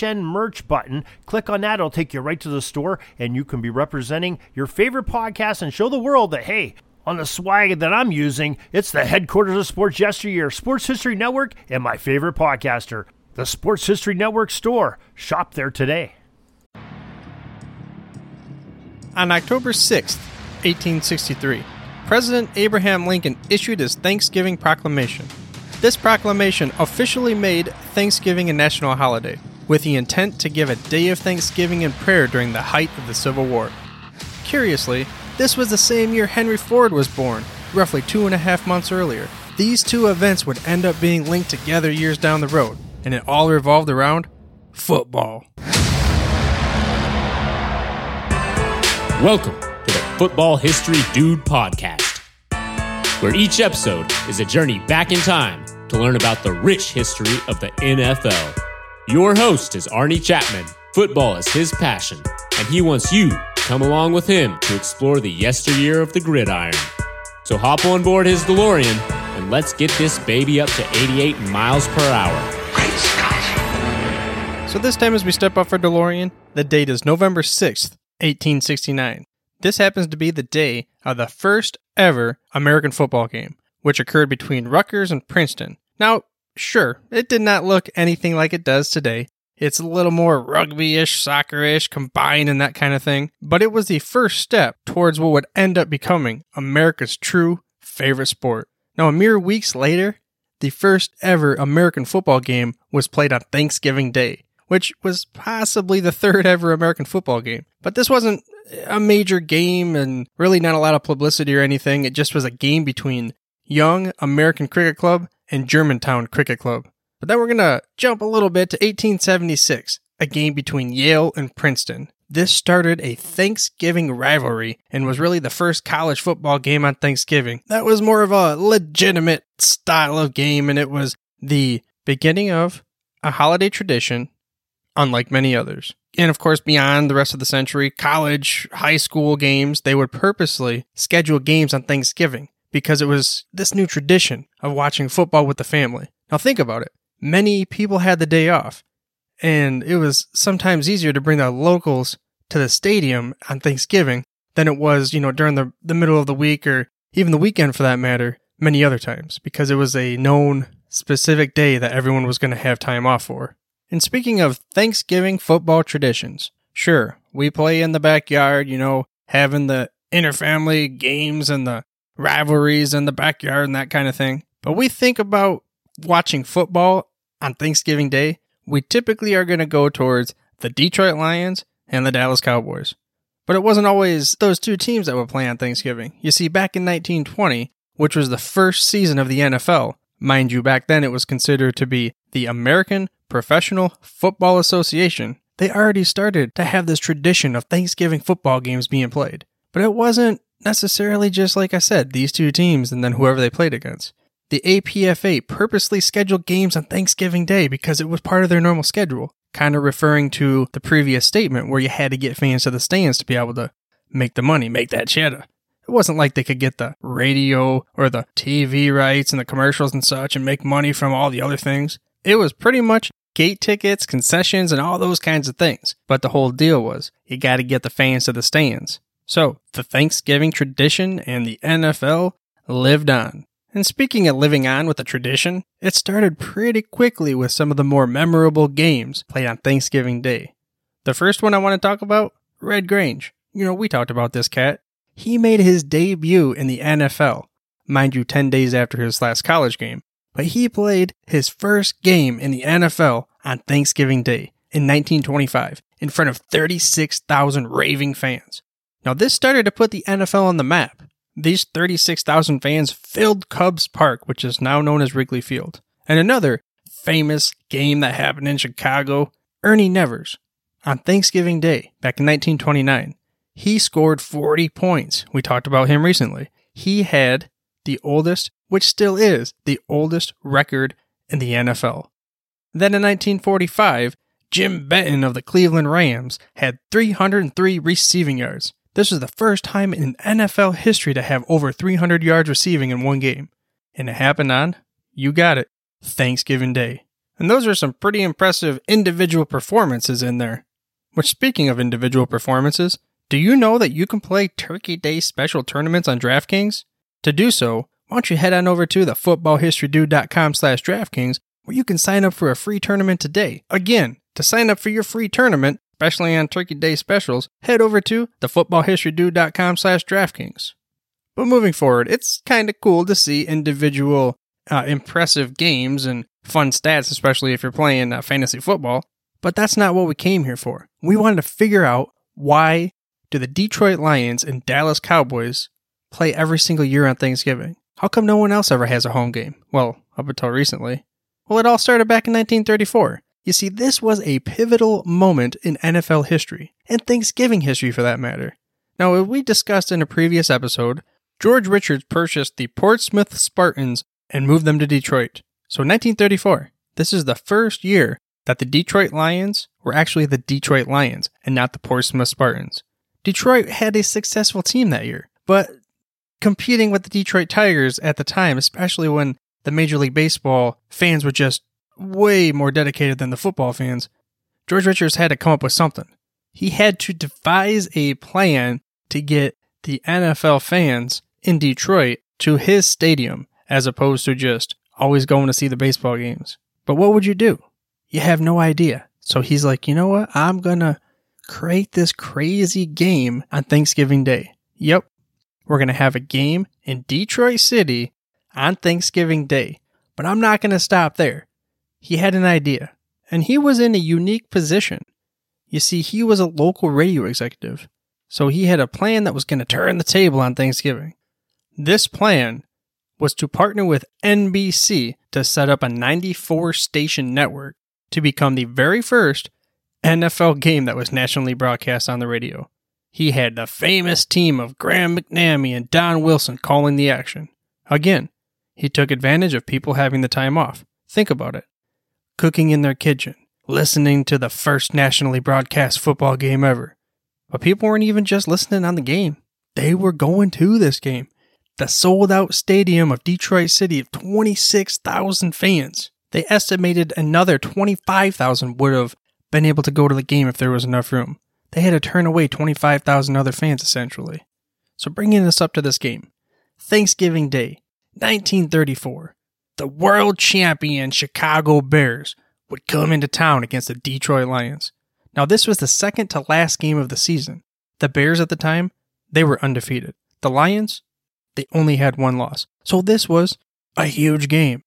HN merch button. Click on that, it'll take you right to the store, and you can be representing your favorite podcast and show the world that, hey, on the swag that I'm using, it's the headquarters of Sports Yesteryear, Sports History Network, and my favorite podcaster, the Sports History Network store. Shop there today. On October 6, 1863, President Abraham Lincoln issued his Thanksgiving Proclamation. This proclamation officially made Thanksgiving a national holiday with the intent to give a day of thanksgiving and prayer during the height of the Civil War. Curiously, this was the same year Henry Ford was born, roughly two and a half months earlier. These two events would end up being linked together years down the road, and it all revolved around football. Welcome to the Football History Dude podcast, where each episode is a journey back in time to learn about the rich history of the NFL. Your host is Arnie Chapman. Football is his passion, and he wants you to come along with him to explore the yesteryear of the gridiron. So hop on board his DeLorean and let's get this baby up to 88 miles per hour. Great Scott! So this time as we step off our DeLorean, the date is November 6th, 1869. This happens to be the day of the first ever American football game, which occurred between Rutgers and Princeton. Now, Sure, it did not look anything like it does today. It's a little more rugby ish, soccer ish, combined, and that kind of thing. But it was the first step towards what would end up becoming America's true favorite sport. Now, a mere weeks later, the first ever American football game was played on Thanksgiving Day, which was possibly the third ever American football game. But this wasn't a major game and really not a lot of publicity or anything. It just was a game between Young American Cricket Club and Germantown Cricket Club. But then we're going to jump a little bit to 1876, a game between Yale and Princeton. This started a Thanksgiving rivalry and was really the first college football game on Thanksgiving. That was more of a legitimate style of game, and it was the beginning of a holiday tradition, unlike many others. And of course, beyond the rest of the century, college, high school games, they would purposely schedule games on Thanksgiving because it was this new tradition of watching football with the family. Now think about it. Many people had the day off, and it was sometimes easier to bring the locals to the stadium on Thanksgiving than it was, you know, during the, the middle of the week or even the weekend for that matter, many other times, because it was a known specific day that everyone was going to have time off for. And speaking of Thanksgiving football traditions, sure, we play in the backyard, you know, having the interfamily games and the rivalries in the backyard and that kind of thing. But we think about watching football on Thanksgiving Day, we typically are going to go towards the Detroit Lions and the Dallas Cowboys. But it wasn't always those two teams that would play on Thanksgiving. You see, back in 1920, which was the first season of the NFL, mind you, back then it was considered to be the American Professional Football Association, they already started to have this tradition of Thanksgiving football games being played. But it wasn't necessarily just like I said, these two teams and then whoever they played against. The APFA purposely scheduled games on Thanksgiving Day because it was part of their normal schedule, kind of referring to the previous statement where you had to get fans to the stands to be able to make the money, make that cheddar. It wasn't like they could get the radio or the TV rights and the commercials and such and make money from all the other things. It was pretty much gate tickets, concessions, and all those kinds of things. But the whole deal was you got to get the fans to the stands. So, the Thanksgiving tradition and the NFL lived on. And speaking of living on with a tradition, it started pretty quickly with some of the more memorable games played on Thanksgiving Day. The first one I want to talk about Red Grange. You know, we talked about this cat. He made his debut in the NFL, mind you, 10 days after his last college game, but he played his first game in the NFL on Thanksgiving Day in 1925 in front of 36,000 raving fans. Now, this started to put the NFL on the map. These 36,000 fans filled Cubs Park, which is now known as Wrigley Field. And another famous game that happened in Chicago Ernie Nevers, on Thanksgiving Day back in 1929, he scored 40 points. We talked about him recently. He had the oldest, which still is the oldest record in the NFL. Then in 1945, Jim Benton of the Cleveland Rams had 303 receiving yards. This is the first time in NFL history to have over 300 yards receiving in one game. And it happened on, you got it, Thanksgiving Day. And those are some pretty impressive individual performances in there. Which, speaking of individual performances, do you know that you can play Turkey Day special tournaments on DraftKings? To do so, why don't you head on over to thefootballhistorydude.com slash DraftKings where you can sign up for a free tournament today. Again, to sign up for your free tournament, especially on Turkey Day specials, head over to thefootballhistorydude.com slash DraftKings. But moving forward, it's kind of cool to see individual uh, impressive games and fun stats, especially if you're playing uh, fantasy football. But that's not what we came here for. We wanted to figure out why do the Detroit Lions and Dallas Cowboys play every single year on Thanksgiving? How come no one else ever has a home game? Well, up until recently. Well, it all started back in 1934. You see, this was a pivotal moment in NFL history, and Thanksgiving history for that matter. Now, as we discussed in a previous episode, George Richards purchased the Portsmouth Spartans and moved them to Detroit. So, in 1934, this is the first year that the Detroit Lions were actually the Detroit Lions and not the Portsmouth Spartans. Detroit had a successful team that year, but competing with the Detroit Tigers at the time, especially when the Major League Baseball fans were just way more dedicated than the football fans, George Richards had to come up with something. He had to devise a plan to get the NFL fans in Detroit to his stadium as opposed to just always going to see the baseball games. But what would you do? You have no idea. So he's like, you know what? I'm going to create this crazy game on Thanksgiving Day. Yep. We're going to have a game in Detroit City on Thanksgiving Day. But I'm not going to stop there. He had an idea, and he was in a unique position. You see, he was a local radio executive, so he had a plan that was going to turn the table on Thanksgiving. This plan was to partner with NBC to set up a 94 station network to become the very first NFL game that was nationally broadcast on the radio. He had the famous team of Graham McNamee and Don Wilson calling the action. Again, he took advantage of people having the time off. Think about it cooking in their kitchen, listening to the first nationally broadcast football game ever. But people weren't even just listening on the game, they were going to this game. The sold out stadium of Detroit City of 26,000 fans. They estimated another 25,000 would have been able to go to the game if there was enough room. They had to turn away 25,000 other fans essentially. So bringing this up to this game. Thanksgiving Day, 1934 the world champion Chicago Bears would come into town against the Detroit Lions. Now, this was the second to last game of the season. The Bears at the time, they were undefeated. The Lions, they only had one loss. So this was a huge game.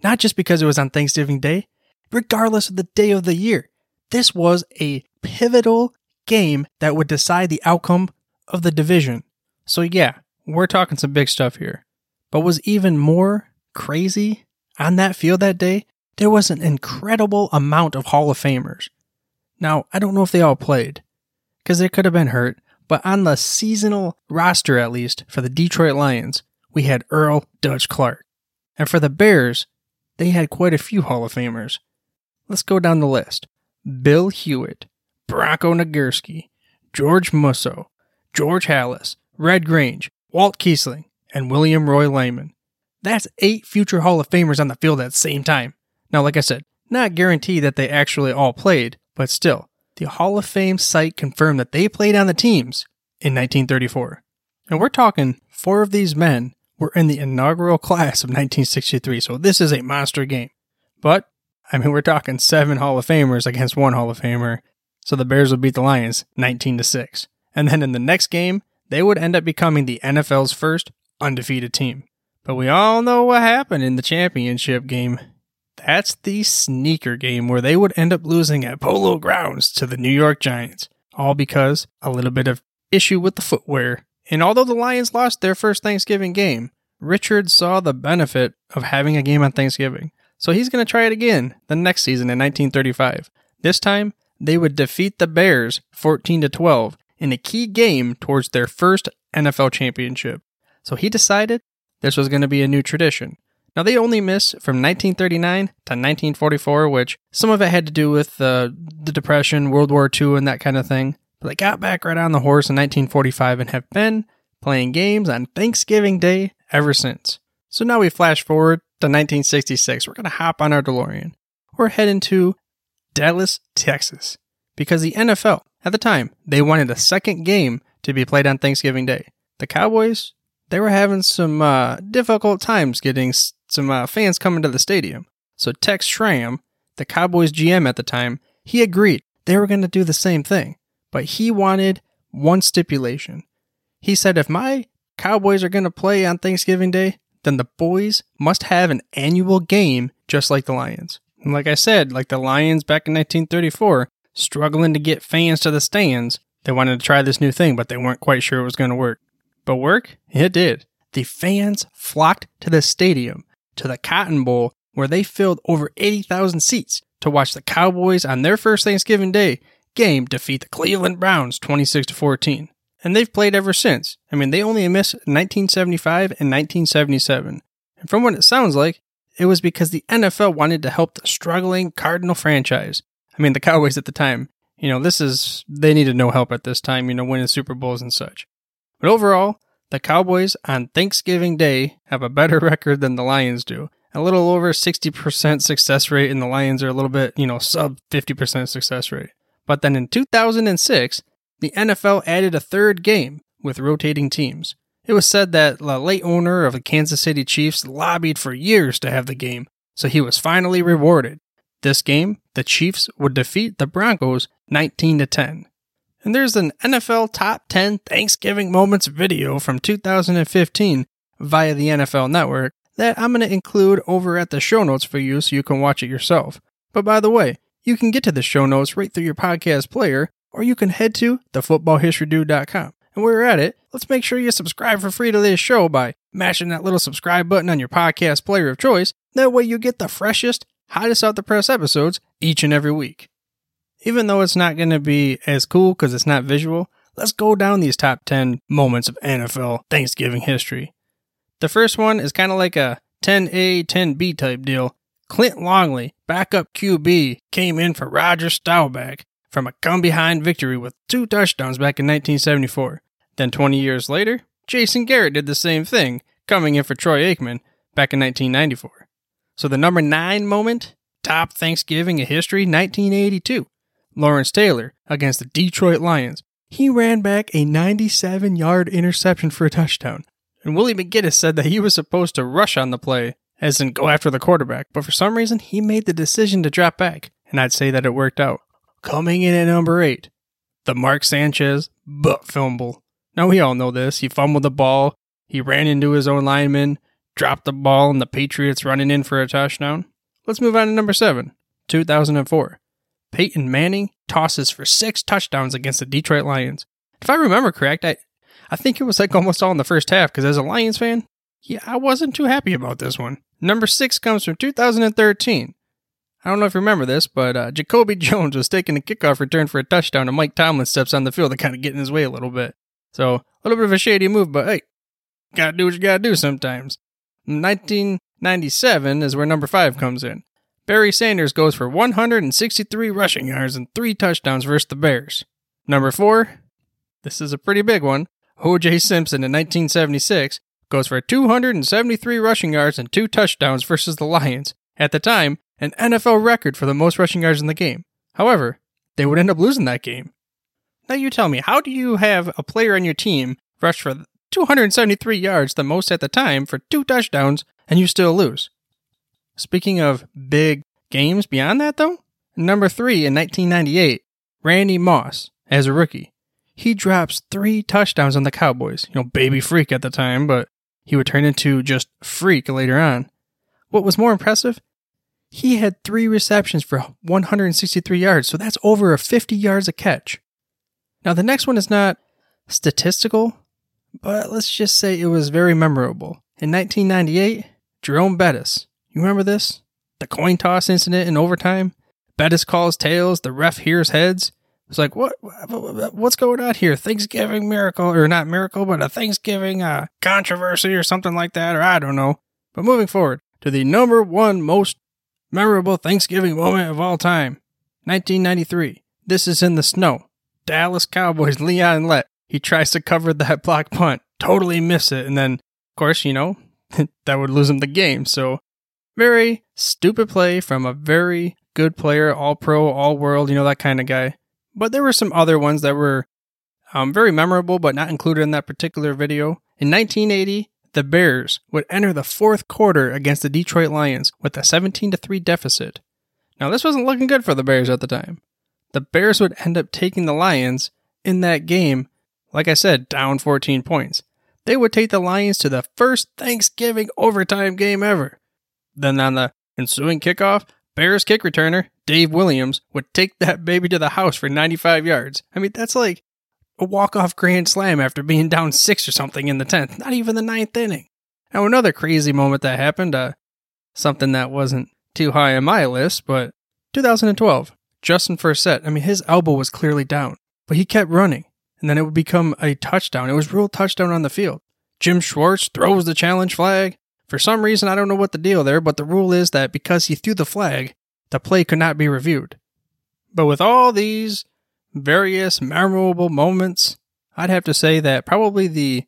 Not just because it was on Thanksgiving Day, regardless of the day of the year. This was a pivotal game that would decide the outcome of the division. So, yeah, we're talking some big stuff here. But was even more crazy on that field that day, there was an incredible amount of Hall of Famers. Now, I don't know if they all played, because they could have been hurt, but on the seasonal roster, at least, for the Detroit Lions, we had Earl Dutch Clark. And for the Bears, they had quite a few Hall of Famers. Let's go down the list Bill Hewitt, Bronco Nagurski, George Musso, George Halas, Red Grange, Walt Kiesling, and William Roy Lyman. That's eight future Hall of Famers on the field at the same time. Now, like I said, not guaranteed that they actually all played, but still, the Hall of Fame site confirmed that they played on the teams in 1934. And we're talking four of these men were in the inaugural class of 1963, so this is a monster game. But, I mean, we're talking seven Hall of Famers against one Hall of Famer, so the Bears would beat the Lions 19 to 6. And then in the next game, they would end up becoming the NFL's first undefeated team. But we all know what happened in the championship game. That's the sneaker game where they would end up losing at Polo Grounds to the New York Giants, all because a little bit of issue with the footwear. And although the Lions lost their first Thanksgiving game, Richard saw the benefit of having a game on Thanksgiving. So he's going to try it again the next season in 1935. This time, they would defeat the Bears 14 to 12 in a key game towards their first NFL championship. So he decided this was going to be a new tradition. Now they only missed from 1939 to 1944, which some of it had to do with uh, the Depression, World War II, and that kind of thing. But they got back right on the horse in 1945 and have been playing games on Thanksgiving Day ever since. So now we flash forward to 1966. We're going to hop on our DeLorean. We're heading to Dallas, Texas, because the NFL at the time they wanted a second game to be played on Thanksgiving Day. The Cowboys they were having some uh, difficult times getting some uh, fans coming to the stadium. So Tex Schramm, the Cowboys GM at the time, he agreed they were going to do the same thing, but he wanted one stipulation. He said if my Cowboys are going to play on Thanksgiving Day, then the boys must have an annual game just like the Lions. And like I said, like the Lions back in 1934, struggling to get fans to the stands, they wanted to try this new thing, but they weren't quite sure it was going to work. But work? It did. The fans flocked to the stadium, to the Cotton Bowl, where they filled over 80,000 seats to watch the Cowboys on their first Thanksgiving Day game defeat the Cleveland Browns 26 to 14. And they've played ever since. I mean, they only missed 1975 and 1977. And from what it sounds like, it was because the NFL wanted to help the struggling Cardinal franchise. I mean, the Cowboys at the time, you know, this is, they needed no help at this time, you know, winning Super Bowls and such. But overall, the Cowboys on Thanksgiving Day have a better record than the Lions do. A little over 60% success rate, and the Lions are a little bit, you know, sub 50% success rate. But then in 2006, the NFL added a third game with rotating teams. It was said that the late owner of the Kansas City Chiefs lobbied for years to have the game, so he was finally rewarded. This game, the Chiefs would defeat the Broncos 19 to 10. And there's an NFL Top 10 Thanksgiving Moments video from 2015 via the NFL Network that I'm going to include over at the show notes for you so you can watch it yourself. But by the way, you can get to the show notes right through your podcast player, or you can head to thefootballhistorydude.com. And while you're at it, let's make sure you subscribe for free to this show by mashing that little subscribe button on your podcast player of choice. That way you get the freshest, hottest out the press episodes each and every week. Even though it's not going to be as cool because it's not visual, let's go down these top 10 moments of NFL Thanksgiving history. The first one is kind of like a 10A, 10B type deal. Clint Longley, backup QB, came in for Roger Staubach from a come behind victory with two touchdowns back in 1974. Then 20 years later, Jason Garrett did the same thing, coming in for Troy Aikman back in 1994. So the number 9 moment, top Thanksgiving in history, 1982. Lawrence Taylor against the Detroit Lions. He ran back a 97 yard interception for a touchdown. And Willie McGinest said that he was supposed to rush on the play, as in go after the quarterback, but for some reason he made the decision to drop back, and I'd say that it worked out. Coming in at number 8, the Mark Sanchez butt fumble. Now we all know this. He fumbled the ball, he ran into his own lineman, dropped the ball, and the Patriots running in for a touchdown. Let's move on to number 7, 2004. Peyton Manning tosses for six touchdowns against the Detroit Lions. If I remember correct, I, I think it was like almost all in the first half because as a Lions fan, yeah, I wasn't too happy about this one. Number six comes from 2013. I don't know if you remember this, but uh, Jacoby Jones was taking a kickoff return for a touchdown, and Mike Tomlin steps on the field to kind of get in his way a little bit. So a little bit of a shady move, but hey, gotta do what you gotta do sometimes. 1997 is where number five comes in. Barry Sanders goes for 163 rushing yards and three touchdowns versus the Bears. Number four, this is a pretty big one. O.J. Simpson in 1976 goes for 273 rushing yards and two touchdowns versus the Lions. At the time, an NFL record for the most rushing yards in the game. However, they would end up losing that game. Now you tell me, how do you have a player on your team rush for 273 yards, the most at the time, for two touchdowns, and you still lose? Speaking of big games beyond that, though, number three in 1998, Randy Moss as a rookie. He drops three touchdowns on the Cowboys. You know, baby freak at the time, but he would turn into just freak later on. What was more impressive? He had three receptions for 163 yards, so that's over a 50 yards a catch. Now, the next one is not statistical, but let's just say it was very memorable. In 1998, Jerome Bettis, you remember this? The coin toss incident in overtime? Bettis calls tails, the ref hears heads. It's like, what, what's going on here? Thanksgiving miracle, or not miracle, but a Thanksgiving uh, controversy or something like that, or I don't know. But moving forward to the number one most memorable Thanksgiving moment of all time 1993. This is in the snow. Dallas Cowboys Leon Lett. He tries to cover that block punt, totally miss it, and then, of course, you know, that would lose him the game. So, very stupid play from a very good player, all pro, all world, you know, that kind of guy. But there were some other ones that were um, very memorable, but not included in that particular video. In 1980, the Bears would enter the fourth quarter against the Detroit Lions with a 17 3 deficit. Now, this wasn't looking good for the Bears at the time. The Bears would end up taking the Lions in that game, like I said, down 14 points. They would take the Lions to the first Thanksgiving overtime game ever. Then on the ensuing kickoff, Bears kick returner Dave Williams would take that baby to the house for 95 yards. I mean, that's like a walk-off grand slam after being down six or something in the 10th, not even the ninth inning. Now, another crazy moment that happened, uh, something that wasn't too high on my list, but 2012, Justin Forsett, I mean, his elbow was clearly down, but he kept running, and then it would become a touchdown. It was real touchdown on the field. Jim Schwartz throws the challenge flag. For some reason, I don't know what the deal there, but the rule is that because he threw the flag, the play could not be reviewed. But with all these various memorable moments, I'd have to say that probably the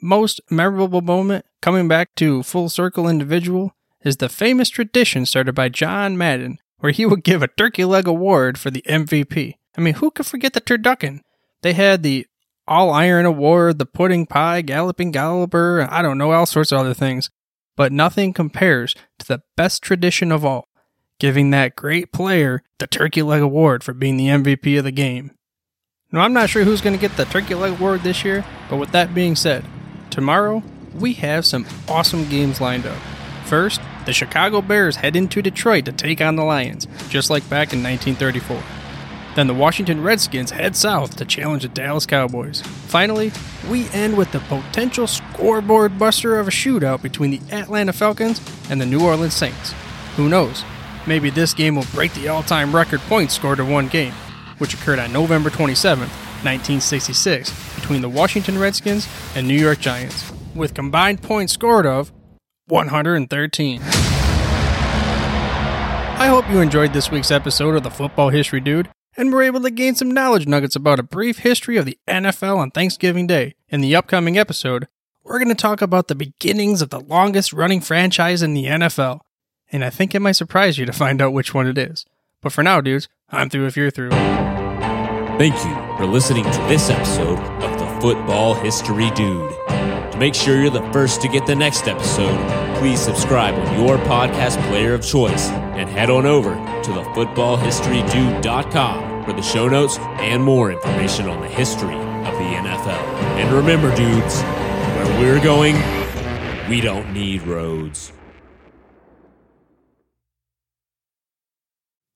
most memorable moment coming back to full circle individual is the famous tradition started by John Madden, where he would give a turkey leg award for the MVP. I mean, who could forget the turducken? They had the all iron award, the pudding pie, galloping galloper, I don't know, all sorts of other things but nothing compares to the best tradition of all, giving that great player the Turkey Leg Award for being the MVP of the game. Now, I'm not sure who's going to get the Turkey Leg Award this year, but with that being said, tomorrow we have some awesome games lined up. First, the Chicago Bears head into Detroit to take on the Lions, just like back in 1934. Then the Washington Redskins head south to challenge the Dallas Cowboys. Finally, we end with the potential scoreboard buster of a shootout between the Atlanta Falcons and the New Orleans Saints. Who knows? Maybe this game will break the all time record points scored in one game, which occurred on November 27, 1966, between the Washington Redskins and New York Giants, with combined points scored of 113. I hope you enjoyed this week's episode of the Football History Dude and we're able to gain some knowledge nuggets about a brief history of the NFL on Thanksgiving Day. In the upcoming episode, we're going to talk about the beginnings of the longest running franchise in the NFL. And I think it might surprise you to find out which one it is. But for now, dudes, I'm through if you're through. Thank you for listening to this episode of the Football History Dude. To make sure you're the first to get the next episode, please subscribe on your podcast player of choice and head on over to the thefootballhistorydude.com for the show notes and more information on the history of the NFL. And remember, dudes, where we're going, we don't need roads.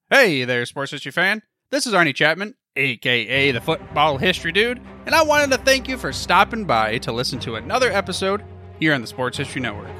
Hey there, sports history fan. This is Arnie Chapman, aka the Football History Dude, and I wanted to thank you for stopping by to listen to another episode here on the Sports History Network.